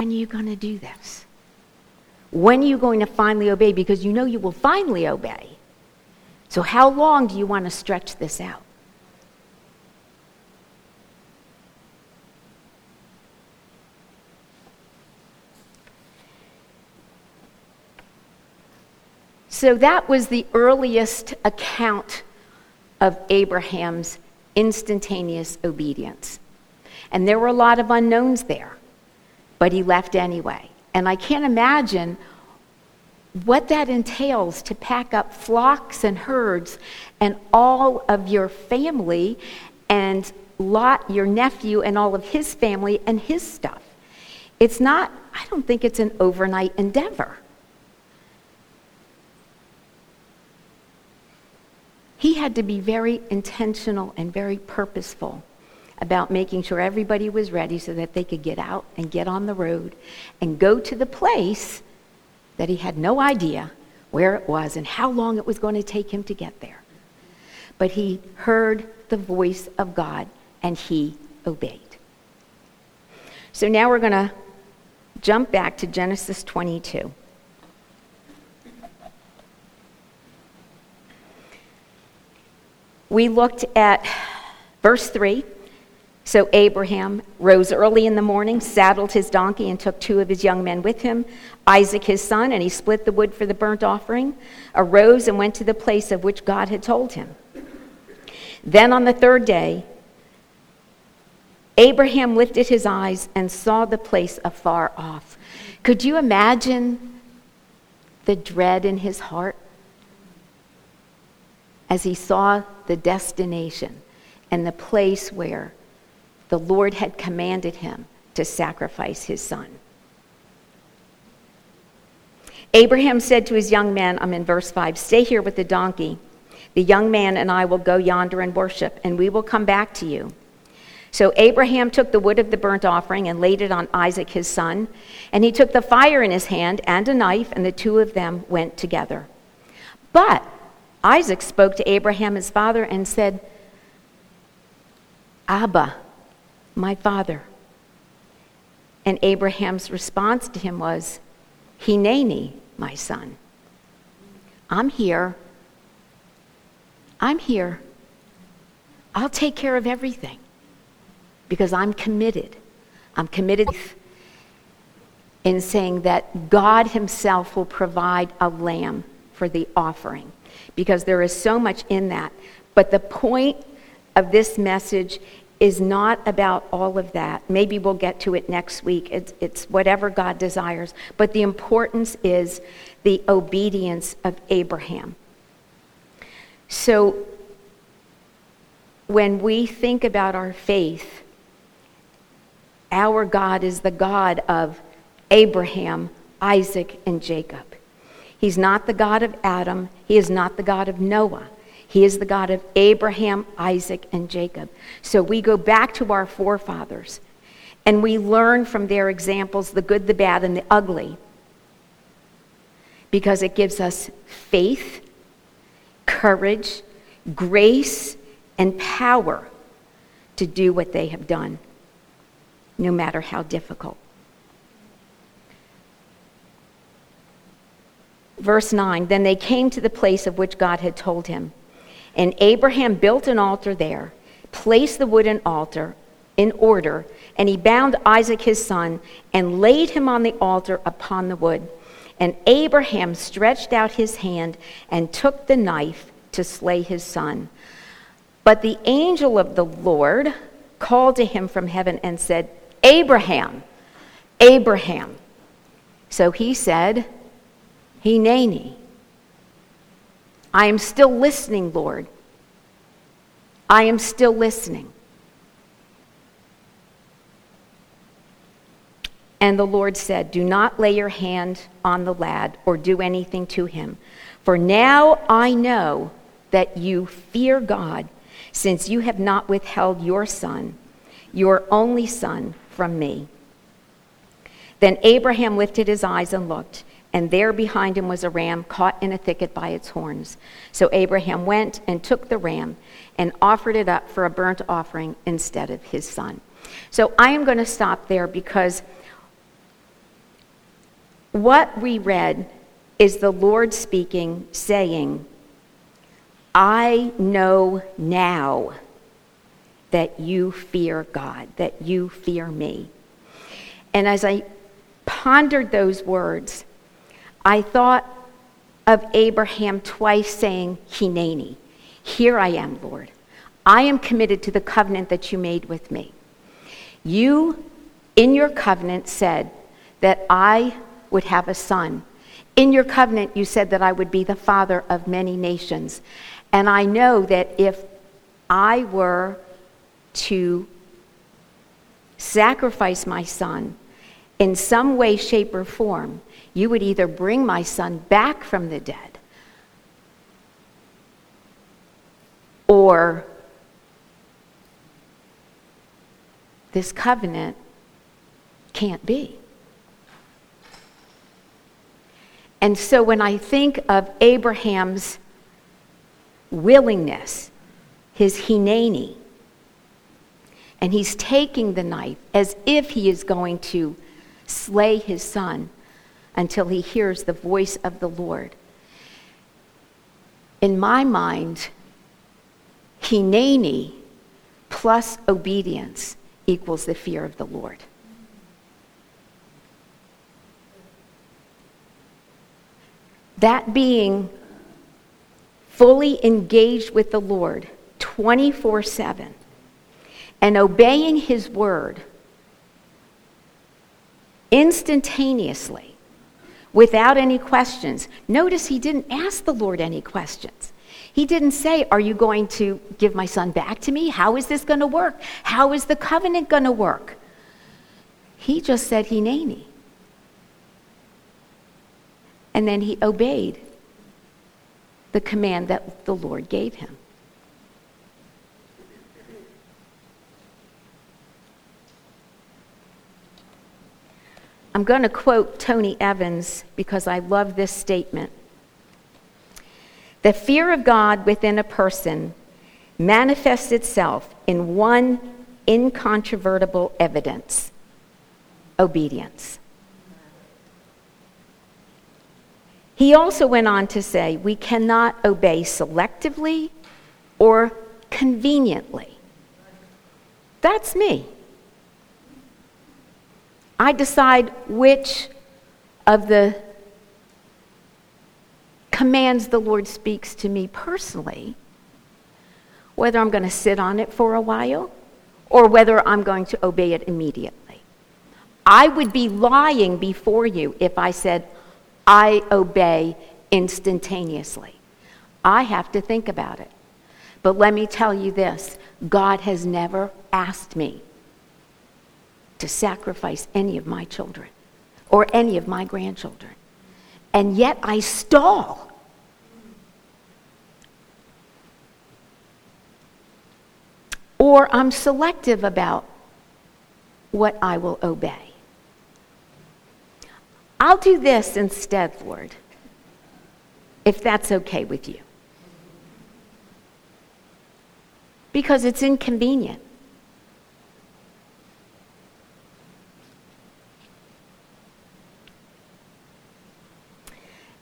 When are you going to do this? When are you going to finally obey? Because you know you will finally obey. So, how long do you want to stretch this out? So, that was the earliest account of Abraham's instantaneous obedience. And there were a lot of unknowns there, but he left anyway. And I can't imagine what that entails to pack up flocks and herds and all of your family and Lot, your nephew, and all of his family and his stuff. It's not, I don't think it's an overnight endeavor. He had to be very intentional and very purposeful about making sure everybody was ready so that they could get out and get on the road and go to the place that he had no idea where it was and how long it was going to take him to get there. But he heard the voice of God and he obeyed. So now we're going to jump back to Genesis 22. We looked at verse 3 so Abraham rose early in the morning, saddled his donkey, and took two of his young men with him, Isaac his son, and he split the wood for the burnt offering, arose and went to the place of which God had told him. Then on the third day, Abraham lifted his eyes and saw the place afar off. Could you imagine the dread in his heart as he saw the destination and the place where the Lord had commanded him to sacrifice his son. Abraham said to his young man, I'm in verse 5, stay here with the donkey. The young man and I will go yonder and worship, and we will come back to you. So Abraham took the wood of the burnt offering and laid it on Isaac his son, and he took the fire in his hand and a knife, and the two of them went together. But Isaac spoke to Abraham his father and said, Abba, my father. And Abraham's response to him was, Hineni, my son. I'm here. I'm here. I'll take care of everything because I'm committed. I'm committed in saying that God Himself will provide a lamb for the offering because there is so much in that. But the point of this message is not about all of that. Maybe we'll get to it next week. It's, it's, whatever God desires. But the importance is the obedience of Abraham. So when we think about our faith, our God is the God of Abraham, Isaac, and Jacob. He's not the God of Adam, he is not the God of Noah. He is the God of Abraham, Isaac, and Jacob. So we go back to our forefathers and we learn from their examples the good, the bad, and the ugly because it gives us faith, courage, grace, and power to do what they have done, no matter how difficult. Verse 9 Then they came to the place of which God had told him. And Abraham built an altar there, placed the wooden altar in order, and he bound Isaac his son and laid him on the altar upon the wood. And Abraham stretched out his hand and took the knife to slay his son. But the angel of the Lord called to him from heaven and said, Abraham, Abraham. So he said, Hineni. I am still listening, Lord. I am still listening. And the Lord said, Do not lay your hand on the lad or do anything to him. For now I know that you fear God, since you have not withheld your son, your only son, from me. Then Abraham lifted his eyes and looked and there behind him was a ram caught in a thicket by its horns. So Abraham went and took the ram and offered it up for a burnt offering instead of his son. So I am going to stop there because What we read is the Lord speaking, saying, I know now that you fear God, that you fear me. And as I pondered those words, I thought of Abraham twice saying, Hineni, here I am, Lord. I am committed to the covenant that you made with me. You, in your covenant, said that I would have a son. In your covenant, you said that I would be the father of many nations. And I know that if I were to sacrifice my son in some way, shape, or form, you would either bring my son back from the dead or this covenant can't be. And so when I think of Abraham's willingness, his hineni, and he's taking the knife as if he is going to slay his son until he hears the voice of the Lord. In my mind, hineni plus obedience equals the fear of the Lord. That being fully engaged with the Lord 24 7 and obeying his word instantaneously without any questions. Notice he didn't ask the Lord any questions. He didn't say, Are you going to give my son back to me? How is this going to work? How is the covenant going to work? He just said, Hineni. And then he obeyed the command that the Lord gave him. I'm going to quote Tony Evans because I love this statement. The fear of God within a person manifests itself in one incontrovertible evidence obedience. He also went on to say, we cannot obey selectively or conveniently. That's me. I decide which of the commands the Lord speaks to me personally, whether I'm going to sit on it for a while or whether I'm going to obey it immediately. I would be lying before you if I said, I obey instantaneously. I have to think about it. But let me tell you this God has never asked me to sacrifice any of my children or any of my grandchildren. And yet I stall. Or I'm selective about what I will obey. I'll do this instead, Lord, if that's okay with you. Because it's inconvenient.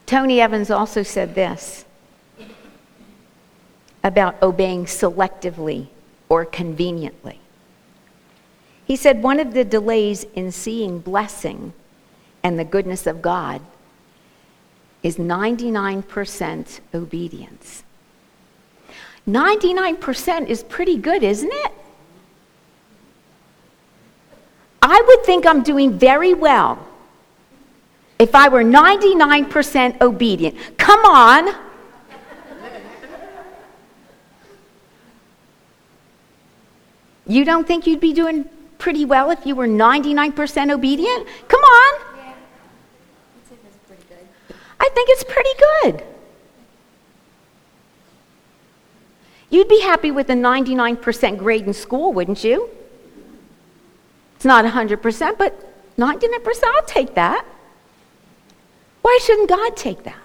Tony Evans also said this about obeying selectively or conveniently. He said one of the delays in seeing blessing and the goodness of God is 99% obedience. 99% is pretty good, isn't it? I would think I'm doing very well if I were 99% obedient. Come on. You don't think you'd be doing pretty well if you were 99% obedient? Come on. I think it's pretty good. You'd be happy with a 99% grade in school, wouldn't you? It's not 100%, but 99%, I'll take that. Why shouldn't God take that?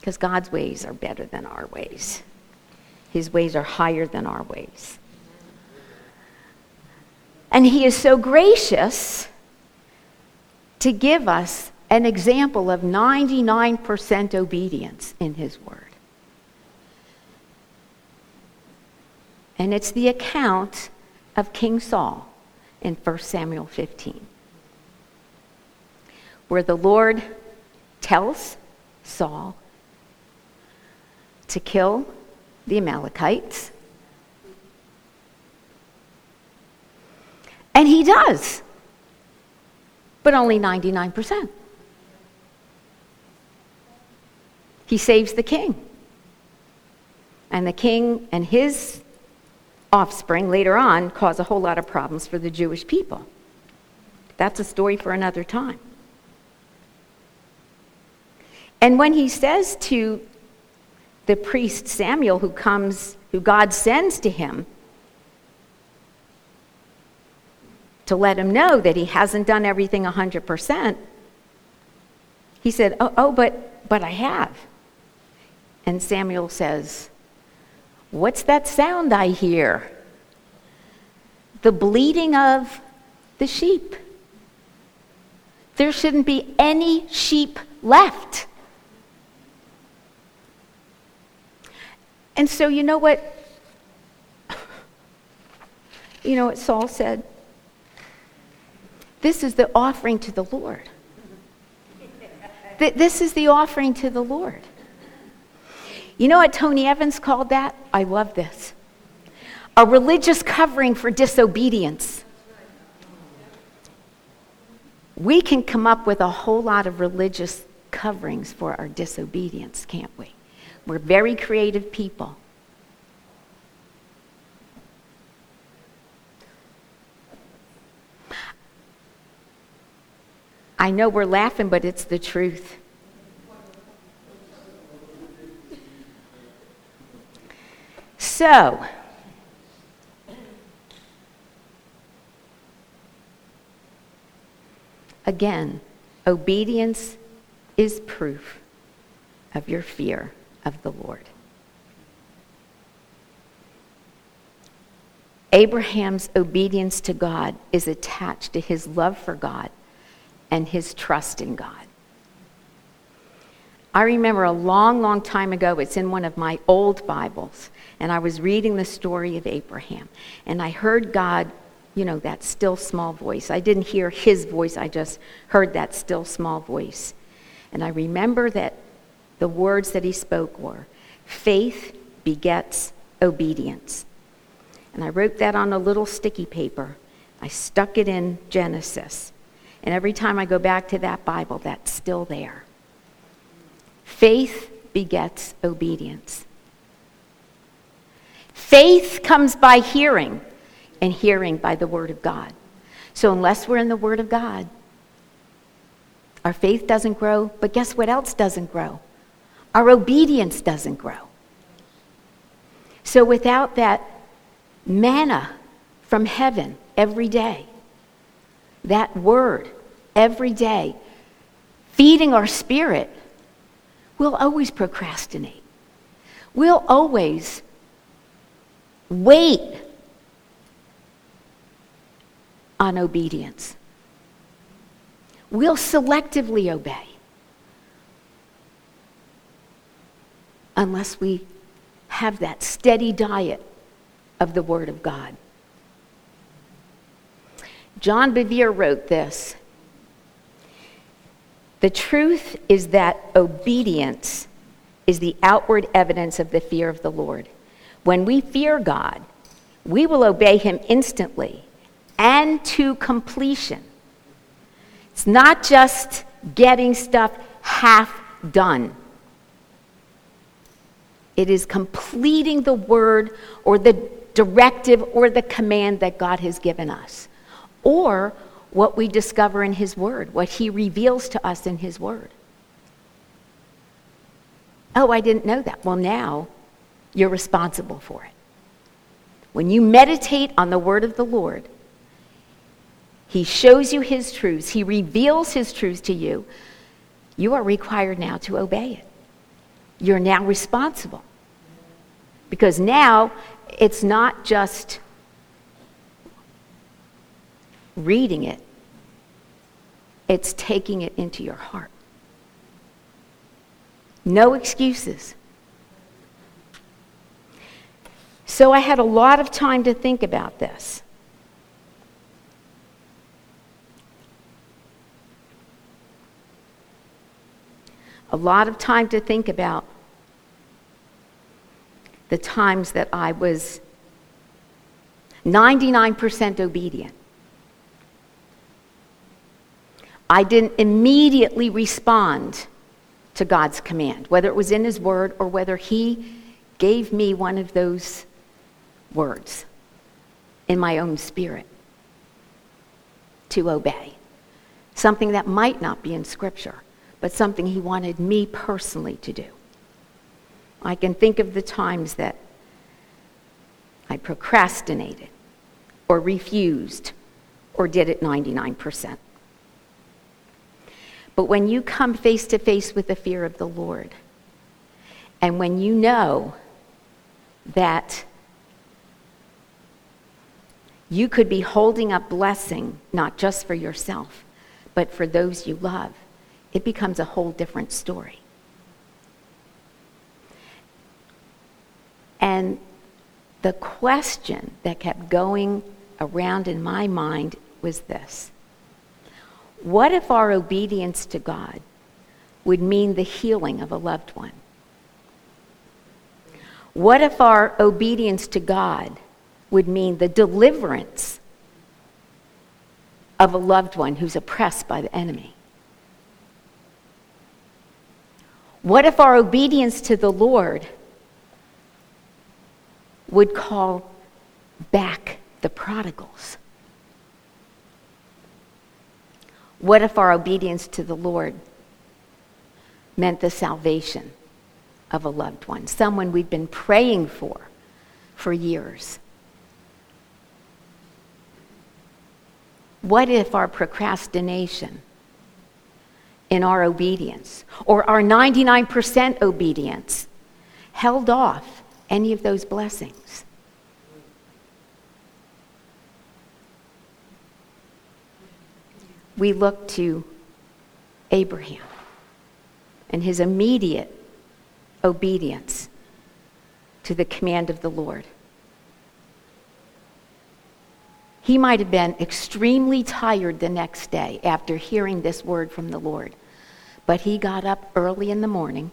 Because God's ways are better than our ways. His ways are higher than our ways. And he is so gracious to give us an example of 99% obedience in his word. And it's the account of King Saul in 1 Samuel 15, where the Lord tells Saul to kill the Amalekites. And he does, but only 99%. He saves the king. And the king and his offspring later on cause a whole lot of problems for the Jewish people. That's a story for another time. And when he says to the priest Samuel, who comes, who God sends to him, to let him know that he hasn't done everything 100%, he said, Oh, oh but, but I have. And Samuel says, What's that sound I hear? The bleating of the sheep. There shouldn't be any sheep left. And so, you know what? You know what Saul said? This is the offering to the Lord. This is the offering to the Lord. You know what Tony Evans called that? I love this. A religious covering for disobedience. We can come up with a whole lot of religious coverings for our disobedience, can't we? We're very creative people. I know we're laughing, but it's the truth. So, again, obedience is proof of your fear of the Lord. Abraham's obedience to God is attached to his love for God and his trust in God. I remember a long, long time ago, it's in one of my old Bibles, and I was reading the story of Abraham, and I heard God, you know, that still small voice. I didn't hear his voice, I just heard that still small voice. And I remember that the words that he spoke were faith begets obedience. And I wrote that on a little sticky paper. I stuck it in Genesis. And every time I go back to that Bible, that's still there. Faith begets obedience. Faith comes by hearing, and hearing by the Word of God. So, unless we're in the Word of God, our faith doesn't grow, but guess what else doesn't grow? Our obedience doesn't grow. So, without that manna from heaven every day, that Word every day, feeding our spirit, We'll always procrastinate. We'll always wait on obedience. We'll selectively obey unless we have that steady diet of the Word of God. John Bevere wrote this the truth is that obedience is the outward evidence of the fear of the Lord. When we fear God, we will obey him instantly and to completion. It's not just getting stuff half done. It is completing the word or the directive or the command that God has given us. Or what we discover in His Word, what He reveals to us in His Word. Oh, I didn't know that. Well, now you're responsible for it. When you meditate on the Word of the Lord, He shows you His truths, He reveals His truths to you. You are required now to obey it. You're now responsible. Because now it's not just reading it, it's taking it into your heart. No excuses. So I had a lot of time to think about this. A lot of time to think about the times that I was 99% obedient. I didn't immediately respond to God's command, whether it was in His Word or whether He gave me one of those words in my own spirit to obey. Something that might not be in Scripture, but something He wanted me personally to do. I can think of the times that I procrastinated or refused or did it 99%. But when you come face to face with the fear of the Lord, and when you know that you could be holding up blessing not just for yourself, but for those you love, it becomes a whole different story. And the question that kept going around in my mind was this What if our obedience to God would mean the healing of a loved one? What if our obedience to God would mean the deliverance of a loved one who's oppressed by the enemy? What if our obedience to the Lord would call back the prodigals? What if our obedience to the Lord meant the salvation of a loved one, someone we've been praying for for years? What if our procrastination in our obedience or our 99% obedience held off any of those blessings? We look to Abraham and his immediate obedience to the command of the Lord. He might have been extremely tired the next day after hearing this word from the Lord. But he got up early in the morning.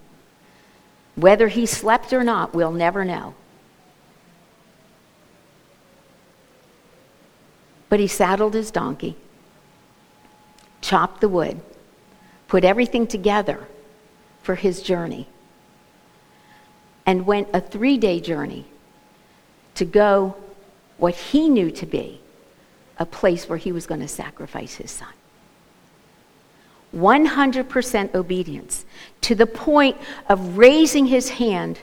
Whether he slept or not, we'll never know. But he saddled his donkey, chopped the wood, put everything together for his journey, and went a three day journey to go what he knew to be a place where he was going to sacrifice his son. 100% obedience to the point of raising his hand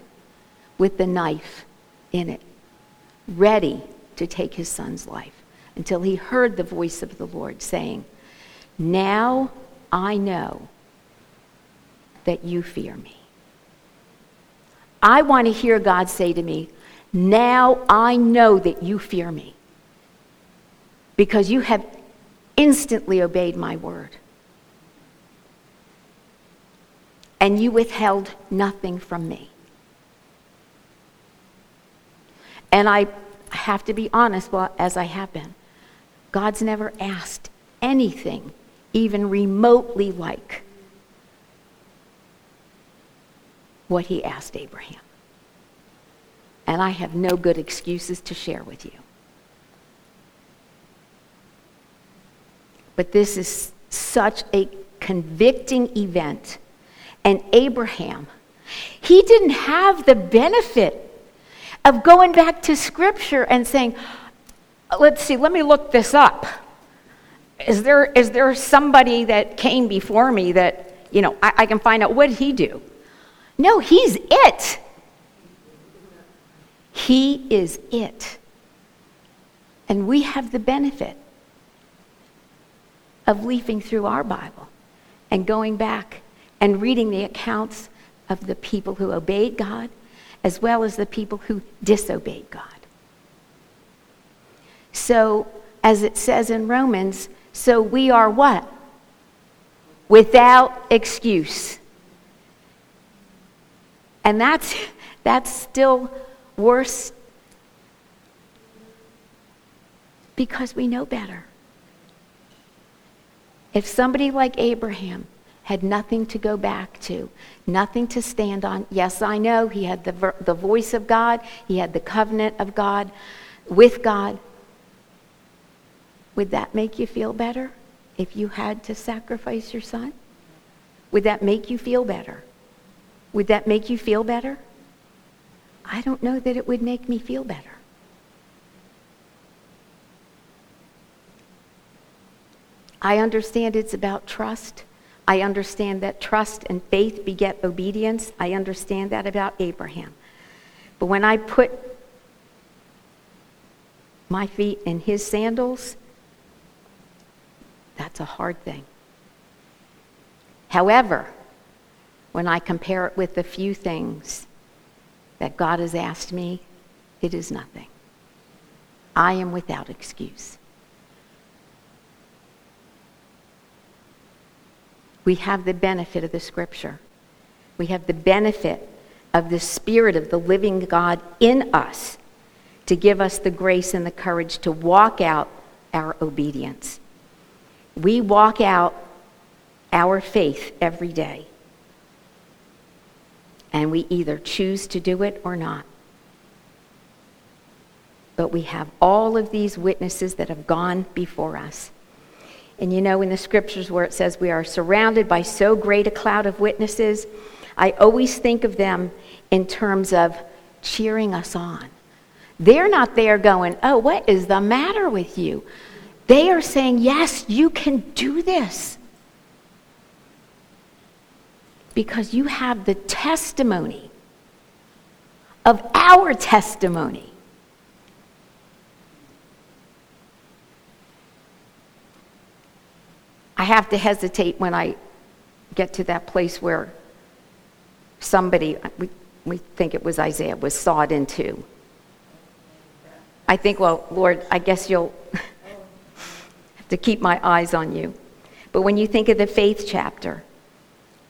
with the knife in it, ready to take his son's life until he heard the voice of the Lord saying, Now I know that you fear me. I want to hear God say to me, Now I know that you fear me because you have instantly obeyed my word. And you withheld nothing from me. And I have to be honest, well, as I have been. God's never asked anything even remotely like what he asked Abraham. And I have no good excuses to share with you. But this is such a convicting event. And Abraham, he didn't have the benefit of going back to Scripture and saying, let's see, let me look this up. Is there, is there somebody that came before me that, you know, I, I can find out what he do? No, he's it. He is it. And we have the benefit of leafing through our Bible and going back and reading the accounts of the people who obeyed God as well as the people who disobeyed God. So as it says in Romans, so we are what? Without excuse. And that's, that's still worse because we know better. If somebody like Abraham had nothing to go back to, nothing to stand on, yes, I know he had the, the voice of God, he had the covenant of God with God. Would that make you feel better if you had to sacrifice your son? Would that make you feel better? Would that make you feel better? I don't know that it would make me feel better. I understand it's about trust. I understand that trust and faith beget obedience. I understand that about Abraham. But when I put my feet in his sandals, that's a hard thing. However, when I compare it with the few things that God has asked me, it is nothing. I am without excuse. we have the benefit of the scripture. We have the benefit of the Spirit of the living God in us to give us the grace and the courage to walk out our obedience. We walk out our faith every day. And we either choose to do it or not. But we have all of these witnesses that have gone before us. And you know, in the scriptures where it says we are surrounded by so great a cloud of witnesses, I always think of them in terms of cheering us on. They're not there going, oh, what is the matter with you? They are saying, yes, you can do this. Because you have the testimony of our testimony. I have to hesitate when I get to that place where somebody, we, we think it was Isaiah, was sawed in two. I think, well, Lord, I guess you'll to keep my eyes on you. But when you think of the faith chapter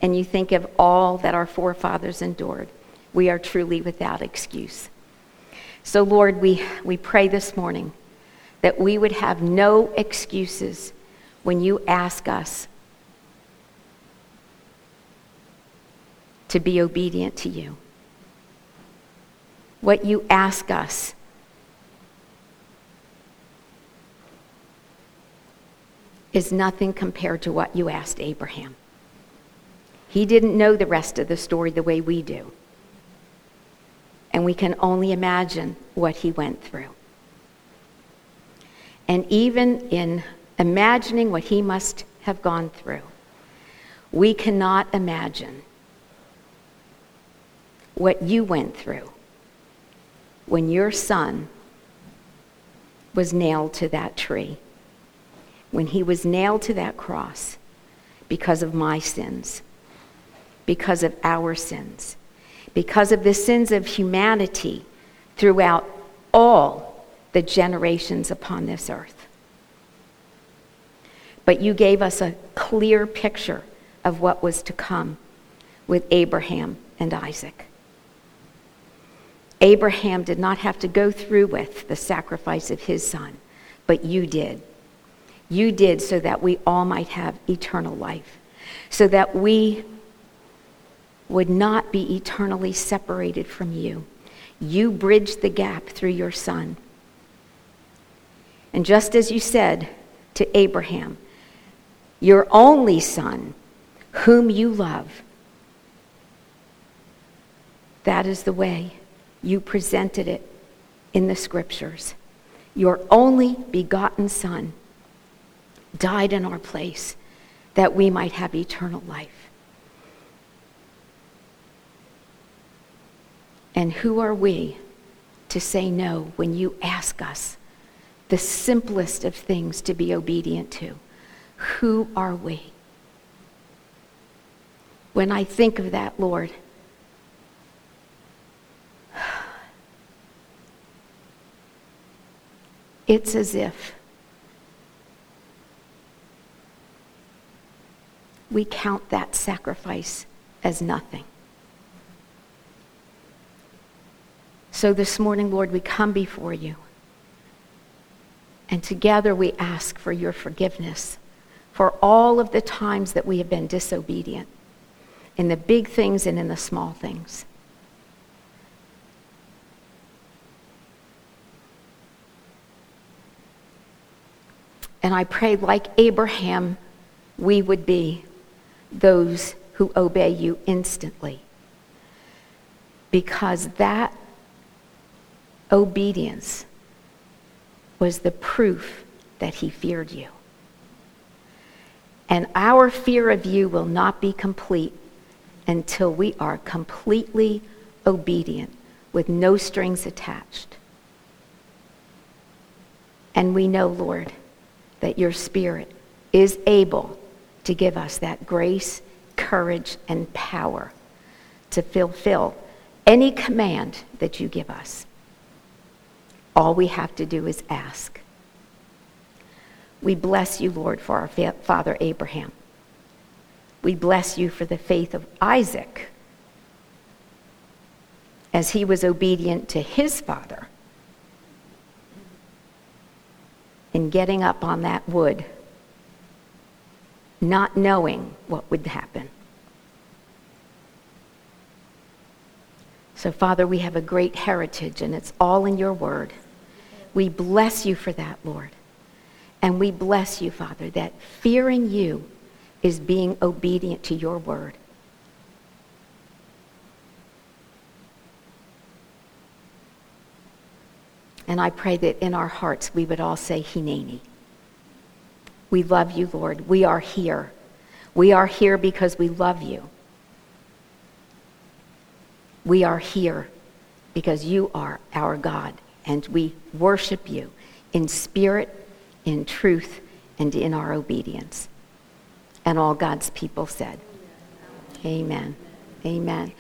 and you think of all that our forefathers endured, we are truly without excuse. So, Lord, we, we pray this morning that we would have no excuses when you ask us to be obedient to you. What you ask us is nothing compared to what you asked Abraham. He didn't know the rest of the story the way we do. And we can only imagine what he went through. And even in imagining what he must have gone through. We cannot imagine what you went through when your son was nailed to that tree, when he was nailed to that cross because of my sins, because of our sins, because of the sins of humanity throughout all the generations upon this earth but you gave us a clear picture of what was to come with Abraham and Isaac. Abraham did not have to go through with the sacrifice of his son, but you did. You did so that we all might have eternal life, so that we would not be eternally separated from you. You bridged the gap through your son. And just as you said to Abraham, your only Son, whom you love. That is the way you presented it in the scriptures. Your only begotten Son died in our place that we might have eternal life. And who are we to say no when you ask us the simplest of things to be obedient to? Who are we? When I think of that, Lord, it's as if we count that sacrifice as nothing. So this morning, Lord, we come before you. And together we ask for your forgiveness for all of the times that we have been disobedient in the big things and in the small things. And I pray, like Abraham, we would be those who obey you instantly. Because that obedience was the proof that he feared you. And our fear of you will not be complete until we are completely obedient with no strings attached. And we know, Lord, that your Spirit is able to give us that grace, courage, and power to fulfill any command that you give us. All we have to do is ask. We bless you, Lord, for our father Abraham. We bless you for the faith of Isaac as he was obedient to his father in getting up on that wood, not knowing what would happen. So, Father, we have a great heritage, and it's all in your word. We bless you for that, Lord. And we bless you, Father, that fearing you is being obedient to your word. And I pray that in our hearts we would all say, Hineni. We love you, Lord. We are here. We are here because we love you. We are here because you are our God, and we worship you in spirit, in truth, and in our obedience. And all God's people said, Amen. Amen.